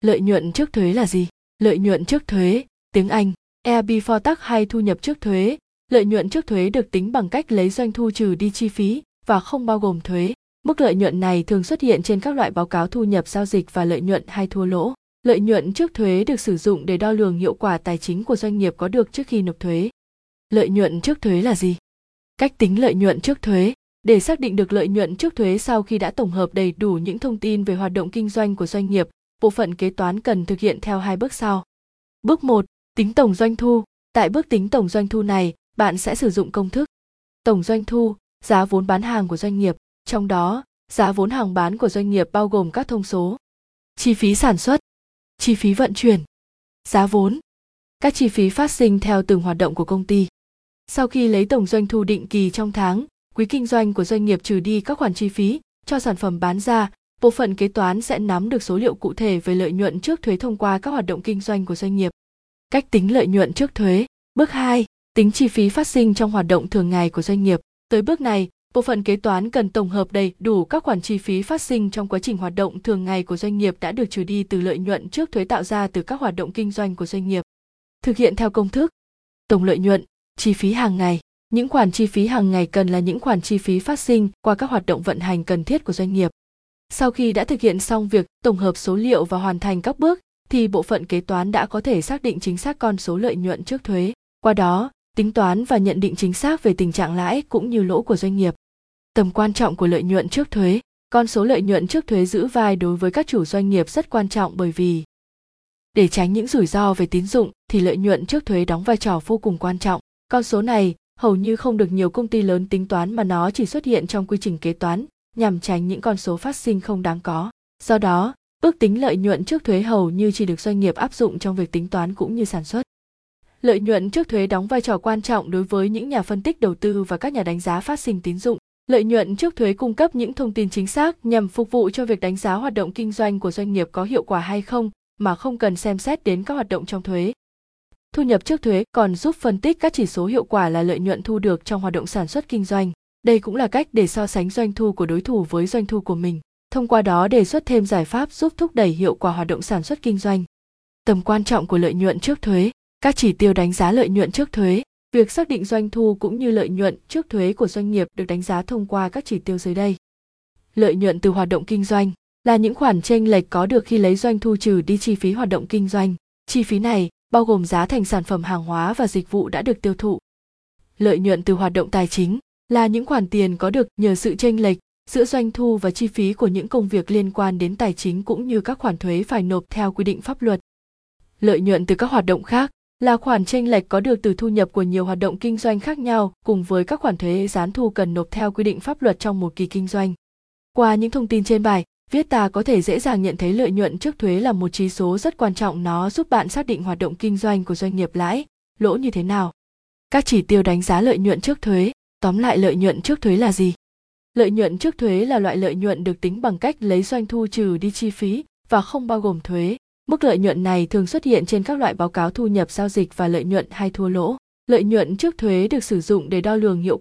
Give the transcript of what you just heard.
Lợi nhuận trước thuế là gì? Lợi nhuận trước thuế, tiếng Anh, EB before tax hay thu nhập trước thuế. Lợi nhuận trước thuế được tính bằng cách lấy doanh thu trừ đi chi phí và không bao gồm thuế. Mức lợi nhuận này thường xuất hiện trên các loại báo cáo thu nhập giao dịch và lợi nhuận hay thua lỗ. Lợi nhuận trước thuế được sử dụng để đo lường hiệu quả tài chính của doanh nghiệp có được trước khi nộp thuế. Lợi nhuận trước thuế là gì? Cách tính lợi nhuận trước thuế để xác định được lợi nhuận trước thuế sau khi đã tổng hợp đầy đủ những thông tin về hoạt động kinh doanh của doanh nghiệp, bộ phận kế toán cần thực hiện theo hai bước sau. Bước 1, tính tổng doanh thu. Tại bước tính tổng doanh thu này, bạn sẽ sử dụng công thức tổng doanh thu, giá vốn bán hàng của doanh nghiệp, trong đó, giá vốn hàng bán của doanh nghiệp bao gồm các thông số chi phí sản xuất, chi phí vận chuyển, giá vốn, các chi phí phát sinh theo từng hoạt động của công ty. Sau khi lấy tổng doanh thu định kỳ trong tháng, quý kinh doanh của doanh nghiệp trừ đi các khoản chi phí cho sản phẩm bán ra, bộ phận kế toán sẽ nắm được số liệu cụ thể về lợi nhuận trước thuế thông qua các hoạt động kinh doanh của doanh nghiệp. Cách tính lợi nhuận trước thuế. Bước 2, tính chi phí phát sinh trong hoạt động thường ngày của doanh nghiệp. Tới bước này, bộ phận kế toán cần tổng hợp đầy đủ các khoản chi phí phát sinh trong quá trình hoạt động thường ngày của doanh nghiệp đã được trừ đi từ lợi nhuận trước thuế tạo ra từ các hoạt động kinh doanh của doanh nghiệp. Thực hiện theo công thức tổng lợi nhuận, chi phí hàng ngày. Những khoản chi phí hàng ngày cần là những khoản chi phí phát sinh qua các hoạt động vận hành cần thiết của doanh nghiệp. Sau khi đã thực hiện xong việc tổng hợp số liệu và hoàn thành các bước, thì bộ phận kế toán đã có thể xác định chính xác con số lợi nhuận trước thuế. Qua đó, tính toán và nhận định chính xác về tình trạng lãi cũng như lỗ của doanh nghiệp. Tầm quan trọng của lợi nhuận trước thuế, con số lợi nhuận trước thuế giữ vai đối với các chủ doanh nghiệp rất quan trọng bởi vì để tránh những rủi ro về tín dụng thì lợi nhuận trước thuế đóng vai trò vô cùng quan trọng. Con số này hầu như không được nhiều công ty lớn tính toán mà nó chỉ xuất hiện trong quy trình kế toán nhằm tránh những con số phát sinh không đáng có. Do đó, ước tính lợi nhuận trước thuế hầu như chỉ được doanh nghiệp áp dụng trong việc tính toán cũng như sản xuất. Lợi nhuận trước thuế đóng vai trò quan trọng đối với những nhà phân tích đầu tư và các nhà đánh giá phát sinh tín dụng. Lợi nhuận trước thuế cung cấp những thông tin chính xác nhằm phục vụ cho việc đánh giá hoạt động kinh doanh của doanh nghiệp có hiệu quả hay không mà không cần xem xét đến các hoạt động trong thuế. Thu nhập trước thuế còn giúp phân tích các chỉ số hiệu quả là lợi nhuận thu được trong hoạt động sản xuất kinh doanh. Đây cũng là cách để so sánh doanh thu của đối thủ với doanh thu của mình, thông qua đó đề xuất thêm giải pháp giúp thúc đẩy hiệu quả hoạt động sản xuất kinh doanh. Tầm quan trọng của lợi nhuận trước thuế, các chỉ tiêu đánh giá lợi nhuận trước thuế, việc xác định doanh thu cũng như lợi nhuận trước thuế của doanh nghiệp được đánh giá thông qua các chỉ tiêu dưới đây. Lợi nhuận từ hoạt động kinh doanh là những khoản chênh lệch có được khi lấy doanh thu trừ đi chi phí hoạt động kinh doanh. Chi phí này bao gồm giá thành sản phẩm hàng hóa và dịch vụ đã được tiêu thụ. Lợi nhuận từ hoạt động tài chính là những khoản tiền có được nhờ sự chênh lệch giữa doanh thu và chi phí của những công việc liên quan đến tài chính cũng như các khoản thuế phải nộp theo quy định pháp luật. Lợi nhuận từ các hoạt động khác là khoản chênh lệch có được từ thu nhập của nhiều hoạt động kinh doanh khác nhau cùng với các khoản thuế gián thu cần nộp theo quy định pháp luật trong một kỳ kinh doanh. Qua những thông tin trên bài, viết ta có thể dễ dàng nhận thấy lợi nhuận trước thuế là một chỉ số rất quan trọng nó giúp bạn xác định hoạt động kinh doanh của doanh nghiệp lãi, lỗ như thế nào. Các chỉ tiêu đánh giá lợi nhuận trước thuế, tóm lại lợi nhuận trước thuế là gì? Lợi nhuận trước thuế là loại lợi nhuận được tính bằng cách lấy doanh thu trừ đi chi phí và không bao gồm thuế. Mức lợi nhuận này thường xuất hiện trên các loại báo cáo thu nhập giao dịch và lợi nhuận hay thua lỗ. Lợi nhuận trước thuế được sử dụng để đo lường hiệu